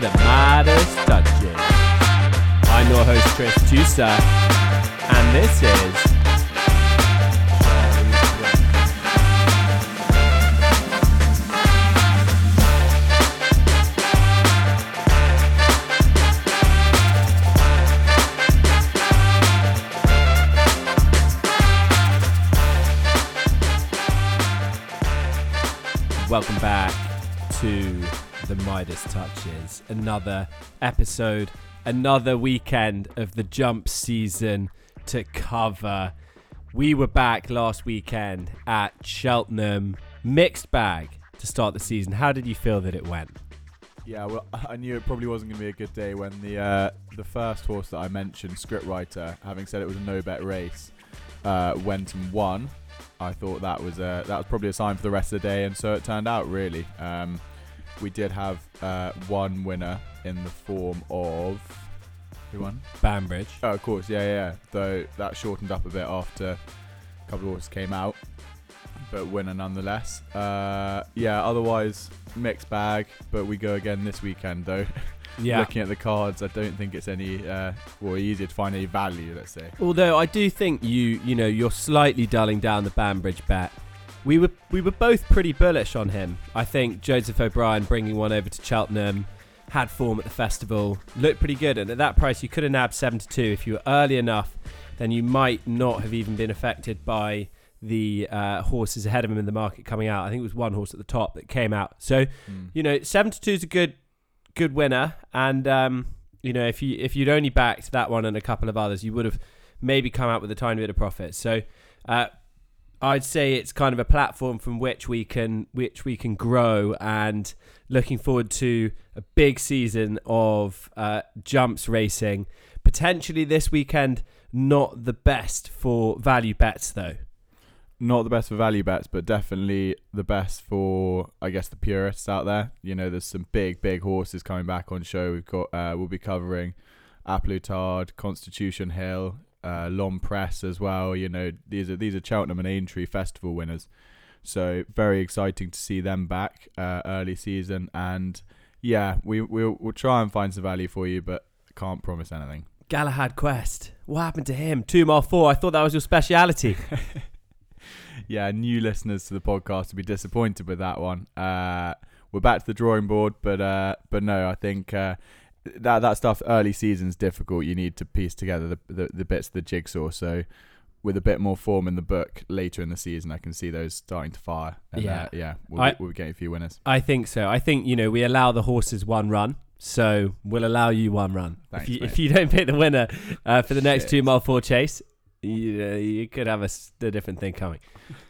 the Midas Touches. I'm your host, Chris Tusa, and this is. Midas Touches. Another episode, another weekend of the jump season to cover. We were back last weekend at Cheltenham. Mixed bag to start the season. How did you feel that it went? Yeah, well, I knew it probably wasn't going to be a good day when the uh, the first horse that I mentioned, Scriptwriter, having said it was a no bet race, uh, went and won. I thought that was a, that was probably a sign for the rest of the day, and so it turned out. Really, um, we did have uh, one winner in the form of who won? Banbridge. Oh, of course, yeah, yeah. Though that shortened up a bit after a couple of horses came out, but winner nonetheless. Uh, yeah, otherwise mixed bag. But we go again this weekend though. Yeah. Looking at the cards, I don't think it's any uh, well easier to find any value. Let's say. Although I do think you, you know, you're slightly dulling down the Banbridge bet. We were we were both pretty bullish on him. I think Joseph O'Brien bringing one over to Cheltenham had form at the festival, looked pretty good, and at that price you could have nabbed seven to two if you were early enough. Then you might not have even been affected by the uh, horses ahead of him in the market coming out. I think it was one horse at the top that came out. So Mm. you know, seven to two is a good good winner, and um, you know, if you if you'd only backed that one and a couple of others, you would have maybe come out with a tiny bit of profit. So, uh, I'd say it's kind of a platform from which we can which we can grow, and looking forward to a big season of uh, jumps racing. Potentially this weekend, not the best for value bets though. Not the best for value bets, but definitely the best for I guess the purists out there. You know, there's some big, big horses coming back on show. We've got uh, we'll be covering A Plus Tard, Constitution Hill, uh, L'Homme Presse as well. You know, these are these are Cheltenham and Aintree Festival winners. So very exciting to see them back uh, early season. And yeah, we we'll, we'll try and find some value for you, but can't promise anything. Galahad Quest. What happened to him? Two mile four. I thought that was your speciality. yeah, new listeners to the podcast will be disappointed with that one. Uh, we're back to the drawing board, but uh, but no, I think uh, that that stuff early season's difficult. You need to piece together the, the the bits of the jigsaw. So with a bit more form in the book later in the season, I can see those starting to fire. And, Yeah. uh, yeah, we'll, I- we'll be getting a few winners. I think so. I think you know we allow the horses one run, so we'll allow you one run. Thanks, if you if you don't pick the winner uh, for the next Shit. two mile four chase, you, uh, you could have a different thing coming.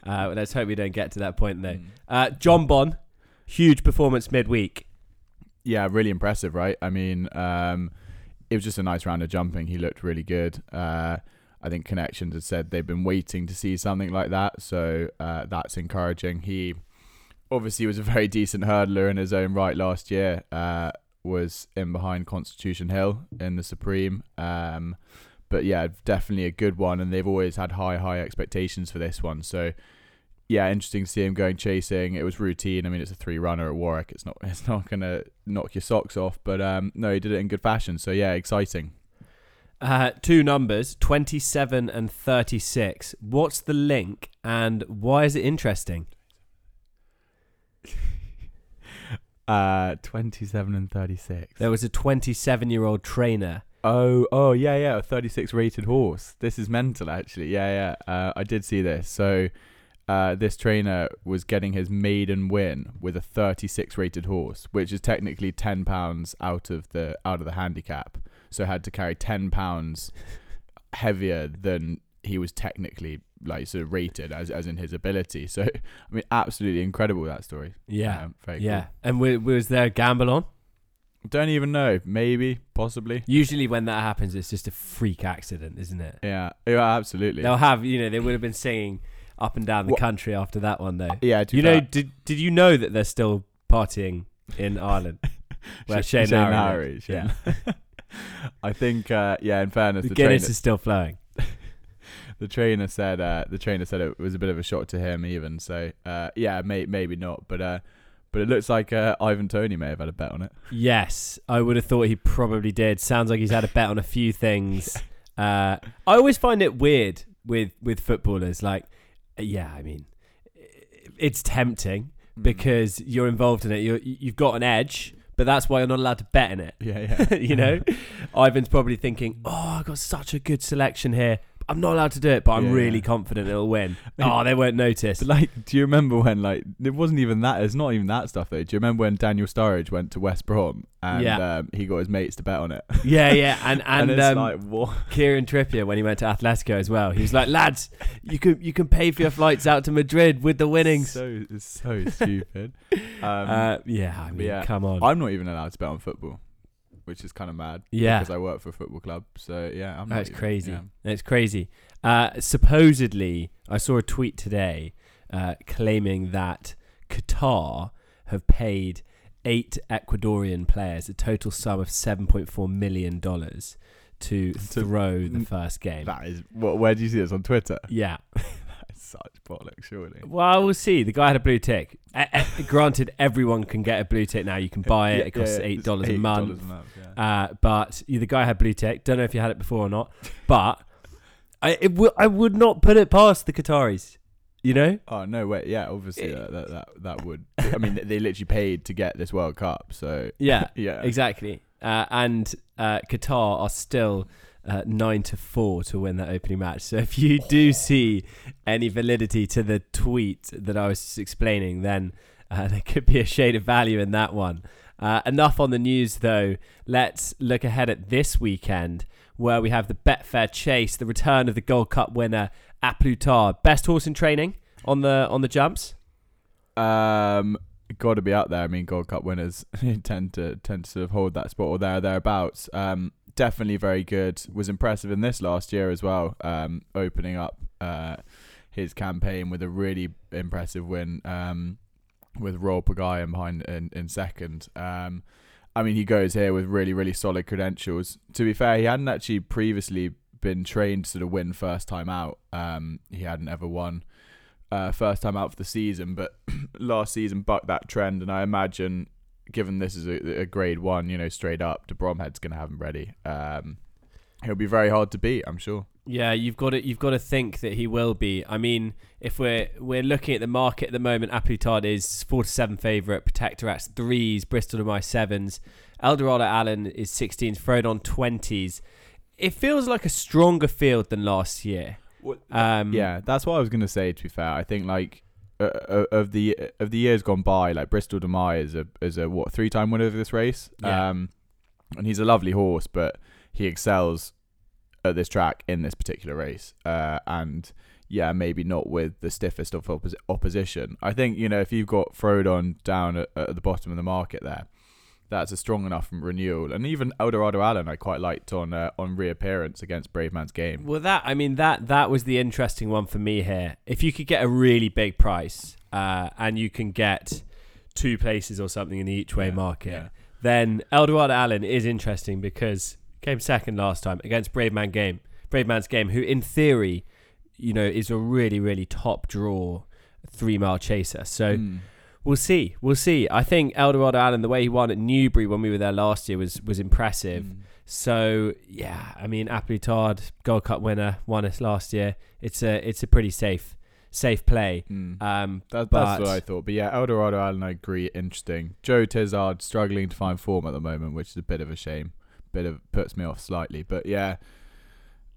Uh, let's hope we don't get to that point though. Mm. Uh, Jonbon, huge performance midweek. Yeah, really impressive, right? I mean, um, it was just a nice round of jumping. He looked really good. Uh, I think Connections had said they've been waiting to see something like that, so uh, that's encouraging. He obviously was a very decent hurdler in his own right last year. Uh, was in behind Constitution Hill in the Supreme. Um, but yeah, definitely a good one, and they've always had high, high expectations for this one. So yeah, interesting to see him going chasing. It was routine. I mean, it's a three runner at Warwick. It's not it's not gonna knock your socks off, but um, no, he did it in good fashion. So yeah, exciting. Uh, two numbers, 27 and 36. What's the link and why is it interesting? Uh, twenty-seven and thirty-six. There was a 27 year old trainer. Oh, oh yeah, yeah, a thirty-six rated horse. This is mental, actually. Yeah, yeah. Uh, I did see this. So, uh, this trainer was getting his maiden win with a thirty-six rated horse, which is technically ten pounds out of the out of the handicap. So had to carry ten pounds heavier than he was technically like sort of rated as as in his ability. So, I mean, absolutely incredible that story. Yeah. Um, yeah. cool. And w- was there a gamble on? Don't even know. Maybe, possibly. Usually, when that happens, it's just a freak accident, isn't it? Yeah, yeah, absolutely. They'll have, you know, they would have been singing up and down the What- country after that one, though. Yeah, You know, did did you know that they're still partying in Ireland? Where Sh- Shane, Shane Lowry Yeah, I think, uh, yeah. In fairness, the the, Guinness trainer, is still flowing. the trainer said uh, the trainer said it was a bit of a shock to him, even. So, uh, yeah, may, maybe not, but uh, But it looks like uh, Ivan Toney may have had a bet on it. Yes, I would have thought he probably did. Sounds like he's had a bet on a few things. Uh, I always find it weird with with footballers. Like, yeah, I mean, it's tempting Mm. because you're involved in it. You you've got an edge, but that's why you're not allowed to bet in it. yeah, yeah, you know, Ivan's probably thinking, "Oh, I've got such a good selection here. I'm not allowed to do it, but I'm Yeah. really confident it'll win. oh, they won't notice." But like, do you remember when like it wasn't even that? It's not even that stuff though. Do you remember when Daniel Sturridge went to West Brom and Yeah. um, he got his mates to bet on it? yeah, yeah, and And, and, um, like what? Kieran Trippier when he went to Atletico as well. He was like, "Lads, you can you can pay for your flights out to Madrid with the winnings." So it's so stupid. Um, uh, yeah, I mean, yeah. come on. I'm not even allowed to bet on football, which is kind of mad. Yeah. because I work for a football club. So yeah, I'm. not That's even- crazy. yeah. It's crazy. Uh, supposedly, I saw a tweet today uh, claiming that Qatar have paid eight Ecuadorian players a total sum of seven point four million dollars to throw the first game. That is what. Where do you see this on Twitter? yeah. Such bollocks, surely. Well, we'll see. The guy had a blue tick. Uh, uh, granted, everyone can get a blue tick now. You can buy it. Yeah, It costs yeah, eight dollars a $8 month. yeah. Uh, but the guy had blue tick. Don't know if you had it before or not. But I it w- I would not put it past the Qataris. You know? Oh no, wait, yeah, obviously Eh. that, that that that would. I mean, they literally paid to get this World Cup, so Yeah, yeah, exactly. Uh, and uh, Qatar are still uh, nine to four to win that opening match. So if you do see any validity to the tweet that I was just explaining, then uh, there could be a shade of value in that one. Uh, enough on the news, though. Let's look ahead at this weekend, where we have the Betfair Chase, the return of the Gold Cup winner A Plus Tard. Best horse in training on the on the jumps. Um, got to be up there. I mean, Gold Cup winners tend to tend to sort of hold that spot or there thereabouts. Um, definitely very good. Was impressive in this last year as well. Um, opening up uh his campaign with a really impressive win. Um, with Royal Pagaille behind in, in second. Um, I mean, he goes here with really, really solid credentials. To be fair, he hadn't actually previously been trained to of win first time out. Um, he hadn't ever won uh, first time out for the season, but last season bucked that trend. And I imagine, given this is a, a grade one, you know, straight up, De Bromhead's going to have him ready. Um, he'll be very hard to beat, I'm sure. Yeah, you've got to you've got to think that he will be. I mean, if we're we're looking at the market at the moment, A Plus Tard is four to seven favourite, Protectorat's threes, Bristol De Mai sevens, Eldorado Allen is sixteens, Frodon twenties. It feels like a stronger field than last year. Um, yeah, that's what I was gonna say. To be fair, I think like uh, of the of the years gone by, like Bristol De Mai is a is a what three time winner of this race. Yeah. Um, and he's a lovely horse, but he excels at this track in this particular race. Uh, and yeah, maybe not with the stiffest of oppos- opposition. I think you know if you've got Frodon down at, at the bottom of the market there. That's a strong enough renewal, and even Eldorado Allen I quite liked on uh, on reappearance against Brave Man's Game. Well, that I mean that that was the interesting one for me here. If you could get a really big price, uh, and you can get two places or something in the each way Yeah, market, yeah. then Eldorado Allen is interesting because came second last time against Brave Man Game, Brave Man's Game, who in theory, you know, is a really really top draw three mile chaser. So. Mm. We'll see. We'll see. I think Eldorado Allen, the way he won at Newbury when we were there last year, was was impressive. Mm. So yeah, I mean, A Plus Tard, Gold Cup winner, won us last year. It's a it's a pretty safe safe play. Mm. Um, That, but that's what I thought. But yeah, Eldorado Allen, I agree. Interesting. Joe Tizzard struggling to find form at the moment, which is a bit of a shame. Bit of puts me off slightly. But yeah,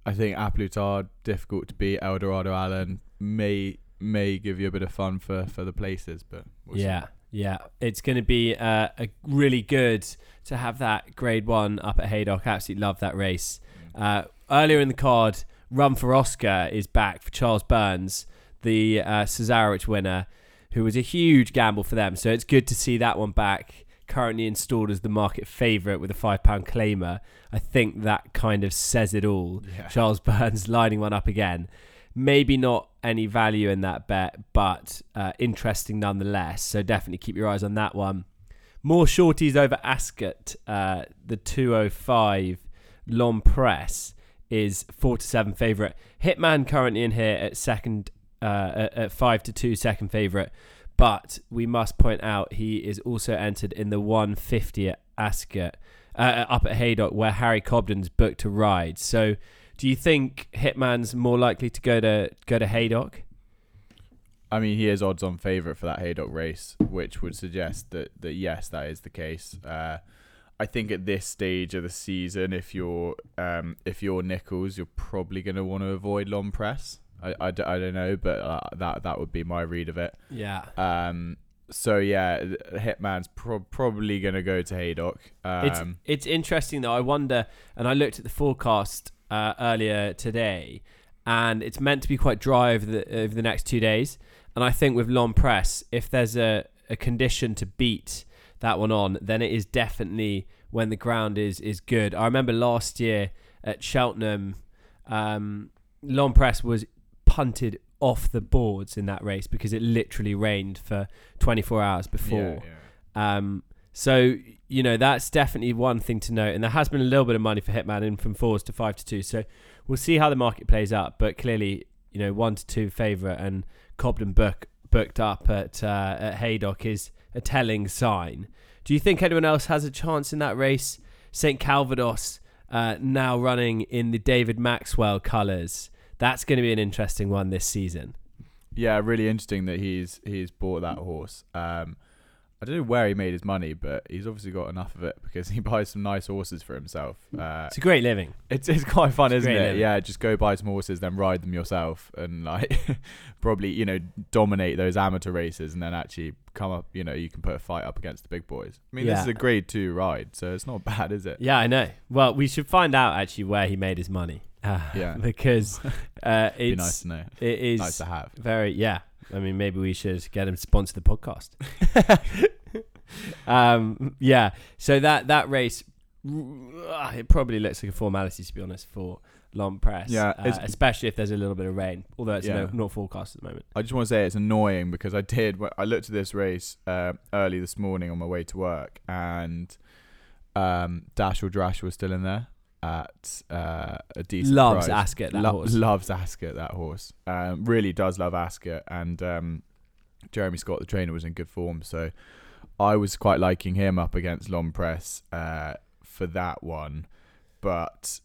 I think A Plus Tard difficult to beat. Eldorado Allen may may give you a bit of fun for for the places, but we'll see. yeah, yeah, it's going to be uh, a really good to have that Grade One up at Haydock. Absolutely love that race. Uh, earlier in the card, Run for Oscar is back for Charles Byrnes, the uh, Cesarewitch winner, who was a huge gamble for them. So it's good to see that one back. Currently installed as the market favourite with a five pound claimer. I think that kind of says it all. Yeah. Charles Byrnes lining one up again. Maybe not any value in that bet, but uh, interesting nonetheless. So definitely keep your eyes on that one. More shorties over Ascot. Uh, the 205 L'Homme Presse is four to seven favorite. Hitman currently in here at second, uh, at, five to two second favorite. but we must point out he is also entered in the 150 at Ascot, uh, up at Haydock, where Harry Cobden's booked to ride. So, do you think Hitman's more likely to go to go to Haydock? I mean, he is odds-on favourite for that Haydock race, which would suggest that that yes, that is the case. Uh, I think at this stage of the season, if you're um, if you're Nicholls, you're probably going to want to avoid L'Homme Presse. I don't know, but uh, that that would be my read of it. Yeah. Um. So yeah, Hitman's pro- probably going to go to Haydock. Um, it's it's interesting though. I wonder, and I looked at the forecast uh, earlier today, and it's meant to be quite dry over the over the next two days. And I think with L'Homme Presse, if there's a, a condition to beat that one on, then it is definitely when the ground is is good. I remember last year at Cheltenham, um, L'Homme Presse was punted off the boards in that race because it literally rained for 24 hours before. yeah, yeah. Um, so you know that's definitely one thing to note, and there has been a little bit of money for Hitman in from fours to five to two. So we'll see how the market plays out, but clearly you know one to two favourite and Cobden book booked up at uh, at Haydock is a telling sign. Do you think anyone else has a chance in that race? St Calvados uh, now running in the David Maxwell colours. That's going to be an interesting one this season. Yeah, really interesting that he's he's bought that horse. Um, I don't know where he made his money, but he's obviously got enough of it because he buys some nice horses for himself. Uh, It's a great living. it's it's quite fun, It's isn't it? living. Yeah, just go buy some horses, then ride them yourself, and like probably you know dominate those amateur races, and then actually come up. You know, you can put a fight up against the big boys. I mean, this is a Grade Two ride, so it's not bad, is it? Yeah, I know. Well, we should find out actually where he made his money. Uh, Yeah. because uh, Be it's nice to know. it is Nice to have. very yeah. I mean, maybe we should get him to sponsor the podcast. um, yeah. So that that race, uh, it probably looks like a formality to be honest for L'Homme Presse. Yeah, uh, especially if there's a little bit of rain. Although it's Yeah. no, not forecast at the moment. I just want to say it's annoying because I did. I looked at this race uh, early this morning on my way to work, and um, Dashel Drasher was still in there at uh, a decent Loves price. Ascot that Lo- horse. Loves Ascot that horse. Um, really does love Ascot, and um, Jeremy Scott, the trainer, was in good form. So I was quite liking him up against L'Homme Presse uh, for that one, but.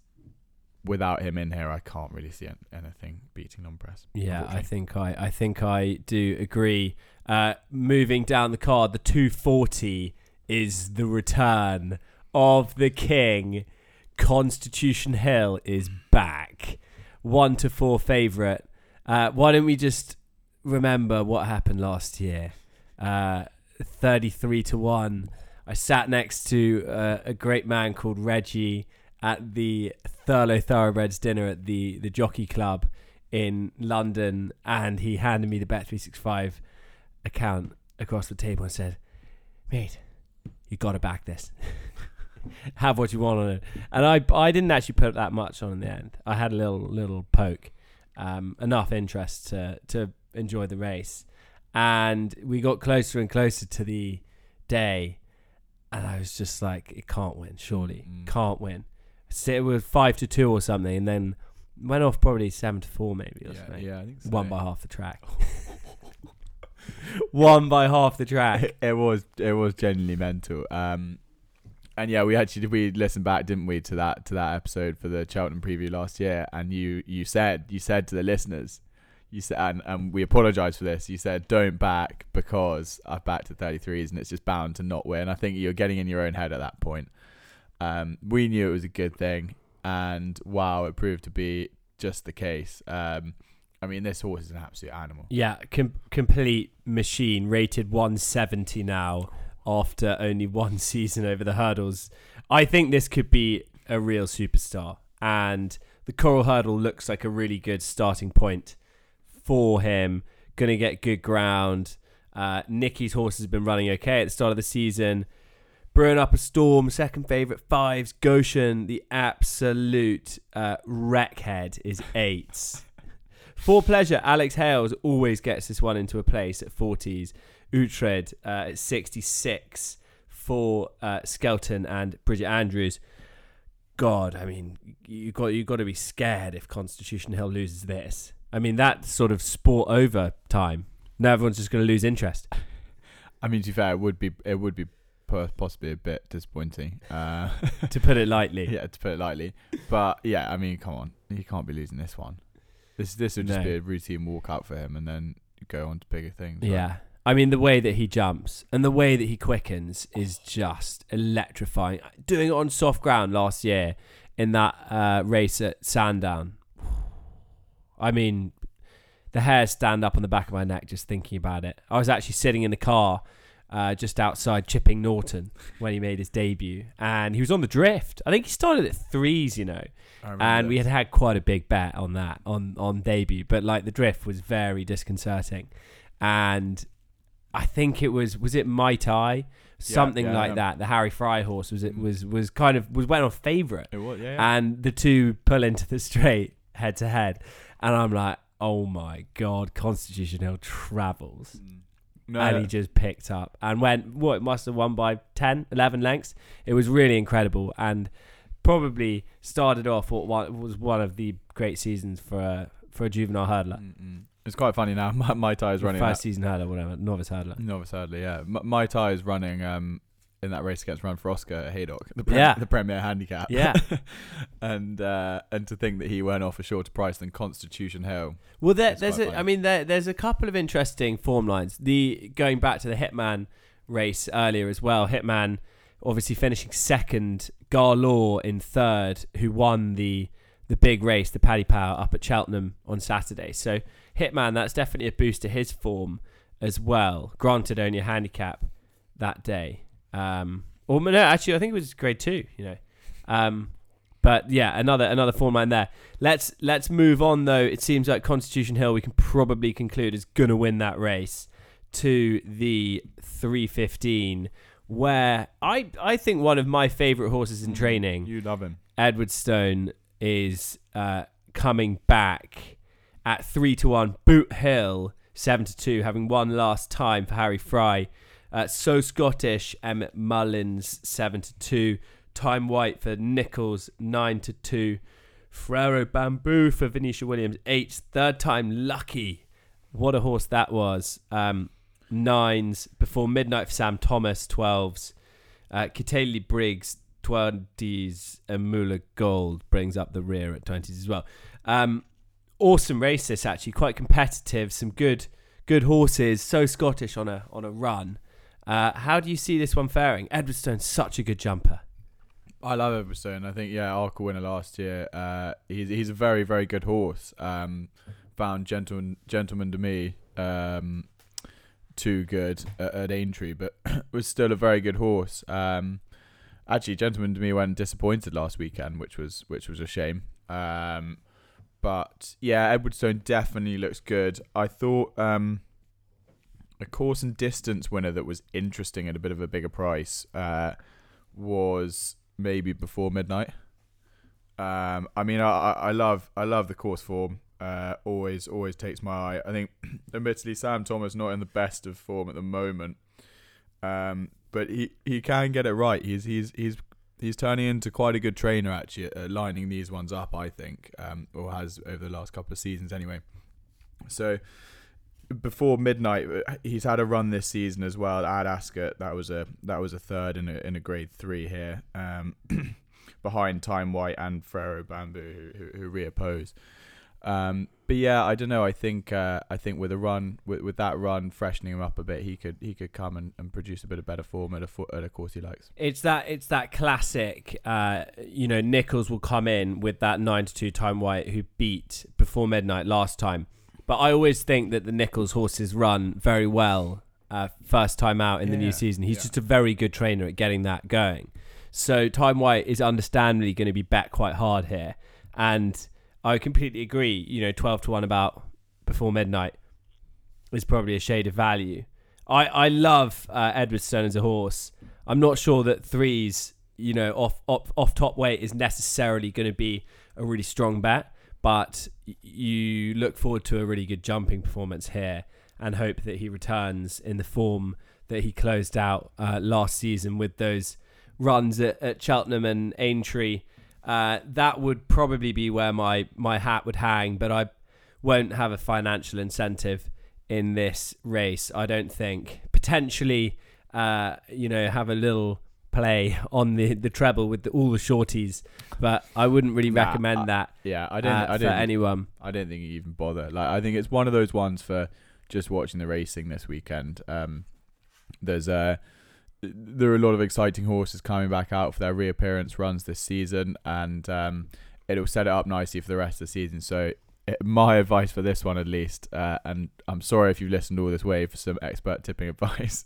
Without him in here, I can't really see anything beating L'Homme Presse. Yeah, I think I, I think I do agree. Uh, moving down the card, the 240 is the return of the king. Constitution Hill is back, one to four favorite. Uh, why don't we just remember what happened last year? Uh, Thirty-three to one. I sat next to uh, a great man called Reggie at the Thurlow Thoroughbreds dinner at the the Jockey Club in London, and he handed me the Bet365 account across the table and said, "Mate, you got to back this. Have what you want on it." And I I didn't actually put that much on in the end. I had a little little poke, um, enough interest to to enjoy the race, and we got closer and closer to the day, and I was just like, "It can't win, surely, Mm. can't win." So it was five to two or something, and then went off probably seven to four maybe or Yeah, something. yeah, I think so. One by half the track. One by half the track. it was it was genuinely mental. Um, and yeah, we actually we listened back, didn't we, to that to that episode for the Cheltenham preview last year? And you you said you said to the listeners, you said, and, and we apologise for this. You said don't back because I've backed to 33s and it's just bound to not win. I think you're getting in your own head at that point. Um, we knew it was a good thing, and wow, it proved to be just the case. Um, I mean, this horse is an absolute animal. Yeah, com- complete machine. Rated 170 now after only one season over the hurdles. I think this could be a real superstar, and the Coral Hurdle looks like a really good starting point for him. Going to get good ground. Uh, Nicky's horse has been running okay at the start of the season. Brewing up a storm, second favourite fives. Goshen, the absolute uh, wreckhead, is eight. For pleasure, Alex Hales always gets this one into a place at 40s. Utrecht uh, at 66 for uh, Skelton and Bridget Andrews. God, I mean, you got you got to be scared if Constitution Hill loses this. I mean, that sort of sport over time. Now everyone's just going to lose interest. I mean, to be fair, it would be it would be possibly a bit disappointing. Uh, to put it lightly. yeah, to put it lightly. But yeah, I mean, come on, he can't be losing this one. This this would just No. be a routine walkout for him, and then go on to bigger things. right? Yeah. I mean, the way that he jumps and the way that he quickens is just electrifying. Doing it on soft ground last year in that uh, race at Sandown. I mean, the hairs stand up on the back of my neck just thinking about it. I was actually sitting in the car uh, just outside Chipping Norton when he made his debut, and he was on the drift. I think he started at threes, you know and we had had quite a big bet on that on on debut but like the drift was very disconcerting and i think it was was it mai tai something yeah, like yeah. that the harry fry horse was it Mm. was was kind of was went on favorite It was, yeah. yeah. and the two pull into the straight head to head and i'm like oh my god constitution hill travels Mm. no, and he just picked up and went what must have won by 10 11 lengths it was really incredible and probably started off what was one of the great seasons for a, for a juvenile hurdler Mm-mm. It's quite funny now. My, my tie is running. first That, season hurdler whatever novice hurdler no, sadly, yeah. My, my tie is running um in that race against Run for Oscar at Haydock, the Yeah. the Premier Handicap. Yeah. and uh, and to think that he went off a shorter price than Constitution Hill. well there, there's a, i funny. mean there, there's a couple of interesting form lines the going back to the hitman race earlier as well hitman obviously finishing second Ga Law in third who won the the big race the paddy power up at cheltenham on saturday so hitman that's definitely a boost to his form as well. Granted only a handicap that day. Um or no actually i think it was grade two you know. Um but yeah another another form line there. Let's let's move on though. It seems like constitution hill we can probably conclude is gonna win that race to the 315 where i i think one of my favorite horses in training You love him. Edward Stone is uh, coming back at three to one. Boot Hill seven to two, having one last time for Harry Fry. Uh, so Scottish Emmett Mullins seven to two. Thyme White for Nicholls nine to two. Frero Banbou for Venetia Williams eight. Third time lucky. What a horse that was. Um, nines before midnight for Sam Thomas twelves. Uh, Kitali Briggs 20s and Mula Gold brings up the rear at 20s as well. Um, awesome race this actually, quite competitive, some good good horses, so Scottish on a on a run. Uh, how do you see this one faring? Edwardstone's such a good jumper. I love Edwardstone. I think yeah, Arkle winner last year. Uh, he's he's a very very good horse. Um, found gentleman Gentleman De Mee um, too good at, at Aintree, but was still a very good horse. Um, actually, Gentleman De Mee went disappointed last weekend, which was which was a shame. Um, but yeah, Edwardstone definitely looks good. I thought um, a course and distance winner that was interesting at a bit of a bigger price uh, was maybe before midnight. Um, I mean, I, I love I love the course form. Uh, always always takes my eye. I think, admittedly, Sam Thomas not in the best of form at the moment, um, but he, he can get it right. He's he's he's he's turning into quite a good trainer actually, lining these ones up. I think, um, or has over the last couple of seasons anyway. So before midnight, uh, he's had a run this season as well at Ascot. That was a that was a third in a in a grade three here, um, behind Thyme White and Frero Banbou who who, who reoppose. Um, but yeah, I don't know. I think uh, I think with a run with, with that run freshening him up a bit, he could he could come and, and produce a bit of better form at a fo- at a course he likes. It's that it's that classic. Uh, you know, Nicholls will come in with that nine to two Thyme White who beat before midnight last time. But I always think that the Nicholls horses run very well uh, first time out in the new Yeah, season. He's yeah. just a very good trainer at getting that going. So Time White is understandably going to be bet quite hard here, and I completely agree. You know, twelve to one about before midnight is probably a shade of value. I I love uh, Edwardstone as a horse. I'm not sure that threes, you know, off off, off top weight is necessarily going to be a really strong bet, but you look forward to a really good jumping performance here and hope that he returns in the form that he closed out uh, last season with those runs at, at Cheltenham and Aintree. Uh, that would probably be where my, my hat would hang, but I won't have a financial incentive in this race, I don't think. potentially, uh, you know, have a little play on the the treble with the, all the shorties. But I wouldn't really Nah, recommend I- that Yeah, I don't. uh, I don't. anyone. I don't think you even bother. Like, I think it's one of those ones for just watching the racing this weekend. Um, there's uh, there are a lot of exciting horses coming back out for their reappearance runs this season, and um, it'll set it up nicely for the rest of the season. So, it, my advice for this one, at least, uh, and I'm sorry if you've listened all this way for some expert tipping advice,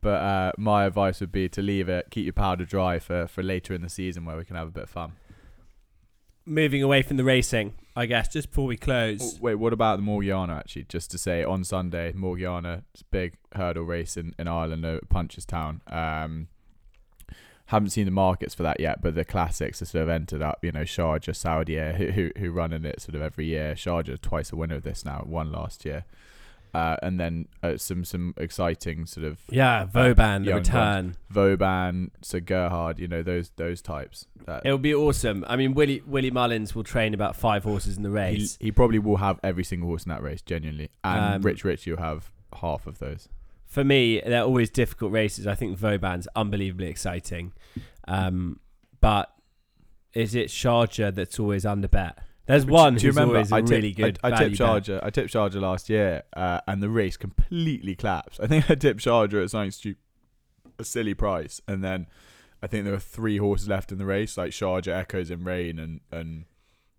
but uh, my advice would be to leave it, keep your powder dry for for later in the season where we can have a bit of fun. Moving away from the racing, I guess, just before we Oh, close. Wait, what about the Morgiana actually? Just to say, on Sunday, Morgiana, big hurdle race in, in Ireland at Punchestown. Um, haven't seen the markets for that yet, but the classics have sort of entered up. You know, Sharjah, Saldier, who, who who run in it sort of every year. Sharjah twice a winner of this now, won last year, uh, and then uh, some some exciting sort of Yeah, Vauban, the young return. Vauban, Sir Gerhard. You know those those types. That It will be awesome. I mean, Willie Willie Mullins will train about five horses in the race. he probably will have every single horse in that race, genuinely, and Um, Rich Rich, you'll have half of those. For me, they're always difficult races. I think Vauban's unbelievably exciting, um, but is it Sharjah that's always under bet? There's one do you remember? I tipped- really good. I, I value tipped bet. Sharjah. I tipped Sharjah last year, uh, and the race completely collapsed. I think I tipped Sharjah at something stupid, a silly price, and then I think there were three horses left in the race, like Sharjah, Echoes in Rain, and and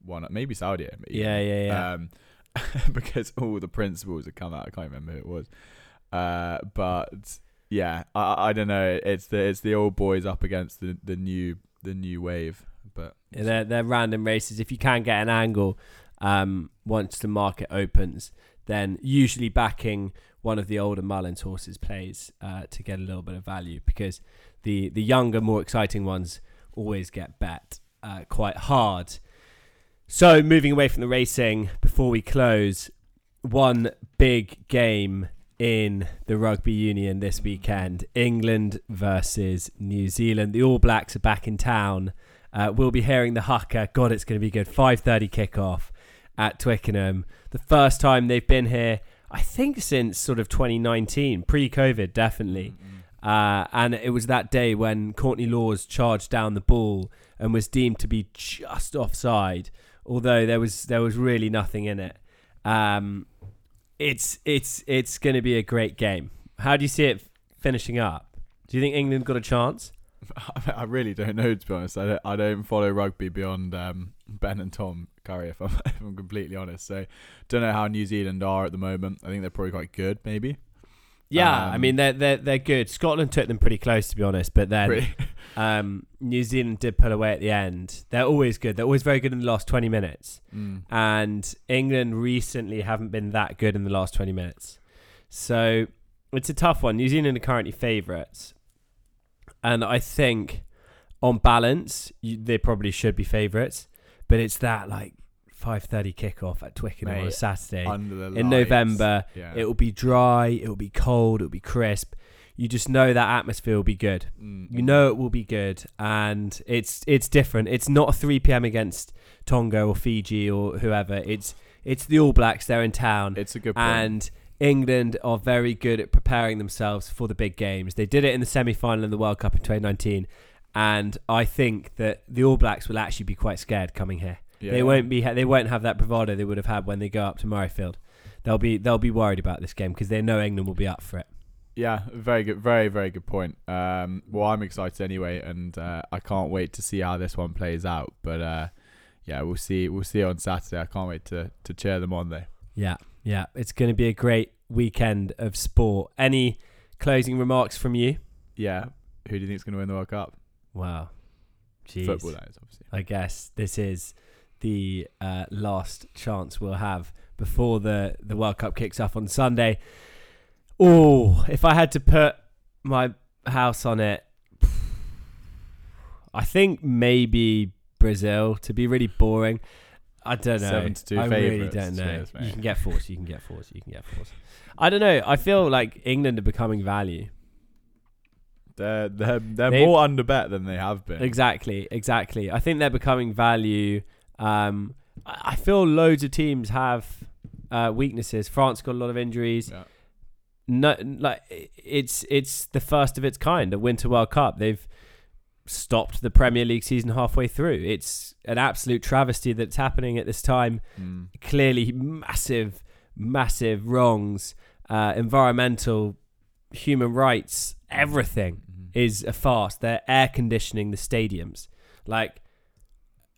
one maybe Saudi. Yeah, yeah, yeah. Um, because all the principles had come out. I can't remember who it was. Uh, but yeah, I, I don't know. It's the it's the old boys up against the, the new the new wave. But Yeah, they're they're random races. If you can get an angle, um, once the market opens, then usually backing one of the older Mullins horses plays uh, to get a little bit of value because the the younger, more exciting ones always get bet uh, quite hard. So moving away from the racing, before we close, one big game in the rugby union this weekend: England versus New Zealand. The All Blacks are back in town. Uh, we'll be hearing the Haka. God, it's going to be good. 5:30 kickoff at Twickenham. The first time they've been here, I think, since sort of 2019, pre-COVID, definitely. Uh, and it was that day when Courtney Lawes charged down the ball and was deemed to be just offside, although there was there was really nothing in it. Um, it's it's it's going to be a great game. How do you see it finishing up? Do you think England got a chance? I really don't know to be honest. I don't, I don't follow rugby beyond um, Ben and Tom Curry, if I'm, if I'm completely honest. So, don't know how New Zealand are at the moment. I think they're probably quite good, maybe. Yeah, I Um, mean they're they're they're good. Scotland took them pretty close to be honest, but then Pretty- um, New Zealand did pull away at the end. They're always good. They're always very good in the last twenty minutes. Mm. and England recently haven't been that good in the last 20 minutes. So it's a tough one. New Zealand are currently favourites. And I think on balance, you, they probably should be favourites. But it's that like 5.30 kickoff at Twickenham on a Saturday. In. November, yeah. It will be dry. It will be cold. It will be crisp. You just know that atmosphere will be good. Mm. You know it will be good, and it's it's different. It's not a 3 p.m. against Tonga or Fiji or whoever. It's it's the All Blacks. They're in town, it's a good point. and England are very good at preparing themselves for the big games. They did it in the semi-final in the World Cup in 2019, and I think that the All Blacks will actually be quite scared coming here. yeah. They won't be. They won't have that bravado they would have had when they go up to Murrayfield. They'll be they'll be worried about this game because they know England will be up for it. Yeah, very good, very very good point. Um, well, I'm excited anyway, and uh, I can't wait to see how this one plays out. But uh, yeah, we'll see. We'll see on Saturday. I can't wait to to cheer them on there. Yeah, yeah. It's going to be a great weekend of sport. Any closing remarks from you? Yeah, who do you think is going to win the World Cup? Wow. Jeez. Football, that is obviously. I guess this is the uh, last chance we'll have before the, the World Cup kicks off on Sunday. Oh, if I had to put my house on it, I think maybe Brazil to be really boring. I don't know. Seven to two I really don't know. You can get force. You can get force. You can get force. I don't know. I feel like England are becoming value. They're they're they're They- more under bet than they have been. Exactly, exactly. I think they're becoming value. Um, I I feel loads of teams have uh, weaknesses. France got a lot of injuries. Yeah. no, like it's it's the first of its kind, a Winter World Cup. They've stopped the Premier League season halfway through. It's an absolute travesty that's happening at this time. Mm. Clearly, massive, massive wrongs, uh, environmental, human rights, everything Mhm. is a farce. They're air conditioning the stadiums, like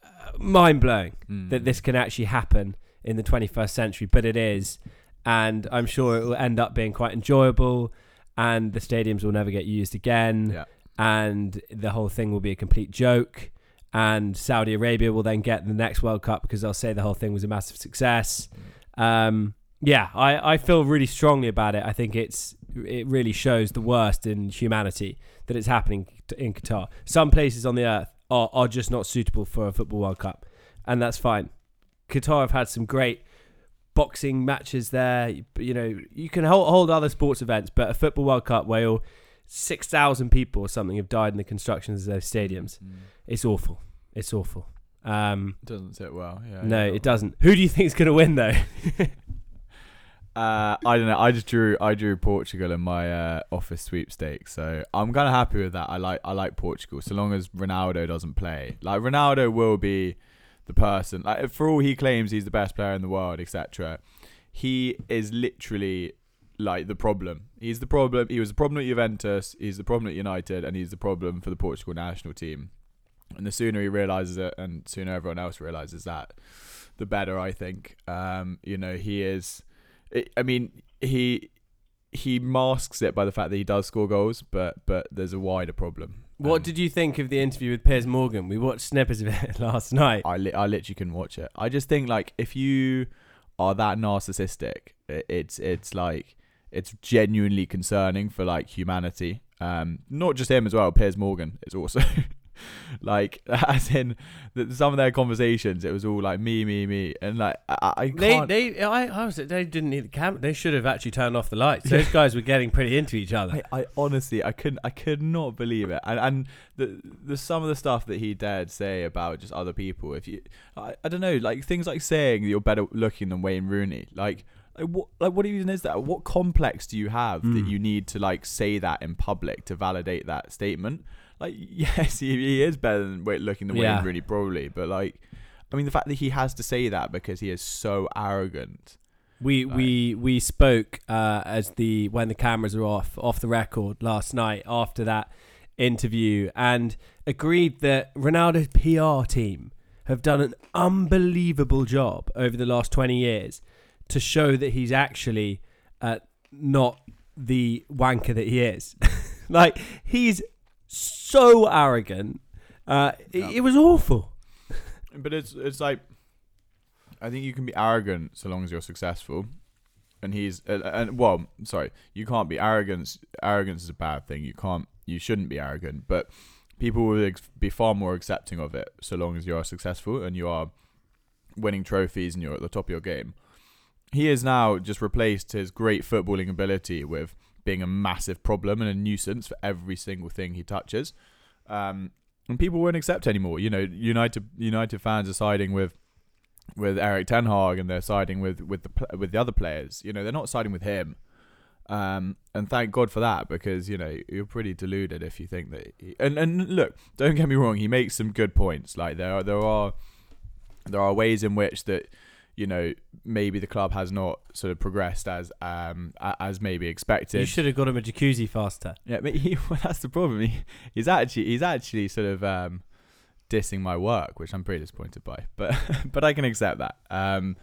uh, mind blowing Mm. that this can actually happen in the 21st century, but it is. And I'm sure it will end up being quite enjoyable, and the stadiums will never get used again, Yeah. And the whole thing will be a complete joke. And Saudi Arabia will then get the next World Cup because they'll say the whole thing was a massive success. Um, yeah, I, I feel really strongly about it. I think it's it really shows the worst in humanity that it's happening in Qatar. Some places on the earth are, are just not suitable for a football World Cup, and that's fine. Qatar have had some great boxing matches there. You- know, you can hold, hold other sports events, but a football World Cup where you're- 6,000 people or something have died in the constructions of those stadiums. Mm. It's awful. It's awful. Um, Doesn't sit well. Yeah. no, it doesn't. Who do you think is going to win, though? Uh, I don't know. I just drew. I drew Portugal in my uh, office sweepstakes, so I'm kind of happy with that. I like. I like Portugal, so long as Ronaldo doesn't play. Like Ronaldo will be the person. Like for all he claims, he's the best player in the world, etc. He is literally like the problem. He's the problem. He was the problem at Juventus. He's the problem at United, and he's the problem for the Portugal national team. And the sooner he realizes it, and sooner everyone else realizes that, the better. I think. Um, you know, he is. I- I mean, he he masks it by the fact that he does score goals, but but there's a wider problem. What Um, did you think of the interview with Piers Morgan? We watched snippets of it last night. I li- I literally couldn't watch it. I just think like if you are that narcissistic, it's it's like it's genuinely concerning for like humanity. Um, not just him as well. Piers Morgan is also like as in the, some of their conversations. It was all like me, me, me, and like I, I They, can't. they, I, I was, they didn't need the camera. They should have actually turned off the lights. Those guys were getting pretty into each other. I, I honestly I couldn't I could not believe it and and the the some of the stuff that he dared say about just other people if you I, I don't know like things like saying you're better looking than Wayne Rooney like like what like what even is that what complex do you have that Mm. you need to like say that in public to validate that statement like yes he, he is better than looking than Yeah. Wayne Rooney probably but like I mean the fact that he has to say that because he is so arrogant We Right. we we spoke uh, as the when the cameras are off off the record last night after that interview and agreed that Ronaldo's PR team have done an unbelievable job over the last 20 years to show that he's actually uh, not the wanker that he is. like he's so arrogant. Uh, it, Yeah. it was awful. But it's it's like I think you can be arrogant so long as you're successful, and he's uh, and well, sorry, you can't be arrogant. Arrogance is a bad thing. You can't, you shouldn't be arrogant. But people will be far more accepting of it so long as you are successful and you are winning trophies and you're at the top of your game. He has now just replaced his great footballing ability with being a massive problem and a nuisance for every single thing he touches. Um, and people won't accept anymore. You know, United United fans are siding with with Erik Ten Hag and they're siding with with the with the other players. You know, they're not siding with him. Um, and thank God for that because you know you're pretty deluded if you think that. He, and and look, don't get me wrong, he makes some good points. Like there are there are there are ways in which that you know maybe the club has not sort of progressed as um as maybe expected. You should have got him a jacuzzi faster. Yeah, but he, well, that's the problem. He, he's actually he's actually sort of um, dissing my work, which I'm pretty disappointed by. But but I can accept that. Um,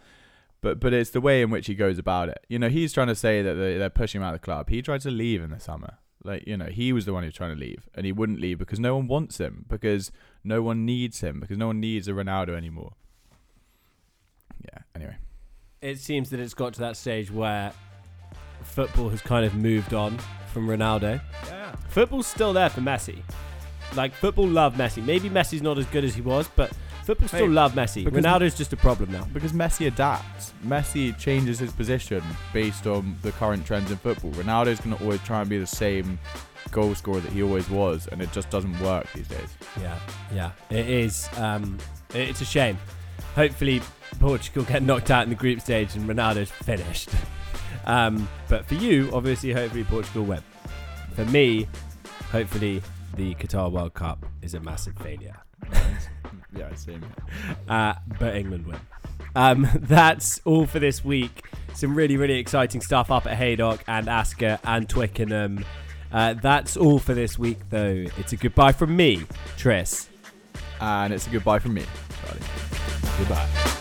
but but it's the way in which he goes about it. You know, he's trying to say that they, they're pushing him out of the club. He tried to leave in the summer. Like you know, he was the one who's trying to leave, and he wouldn't leave because no one wants him, because no one needs him, because no one needs a Ronaldo anymore. Yeah. Anyway. it seems that it's got to that stage where football has kind of moved on from Ronaldo. Yeah. Football's still there for Messi. Like football love Messi. Maybe Messi's not as good as he was, but football still Mate, love Messi. because- Ronaldo's just a problem now. Because Messi adapts. Messi changes his position based on the current trends in football. Ronaldo's going to always try and be the same goal scorer that he always was, and it just doesn't work these days. Yeah, yeah, it is. Um, it's a shame. Hopefully, Portugal get knocked out in the group stage and Ronaldo's finished. Um, but for you, obviously, hopefully Portugal win. For me, hopefully the Qatar World Cup is a massive failure. yeah, same. Uh, but England win. Um, that's all for this week. Some really, really exciting stuff up at Haydock and Ascot and Twickenham. Uh, that's all for this week, though. It's a goodbye from me, Tris. And it's a goodbye from me, Charlie. Goodbye.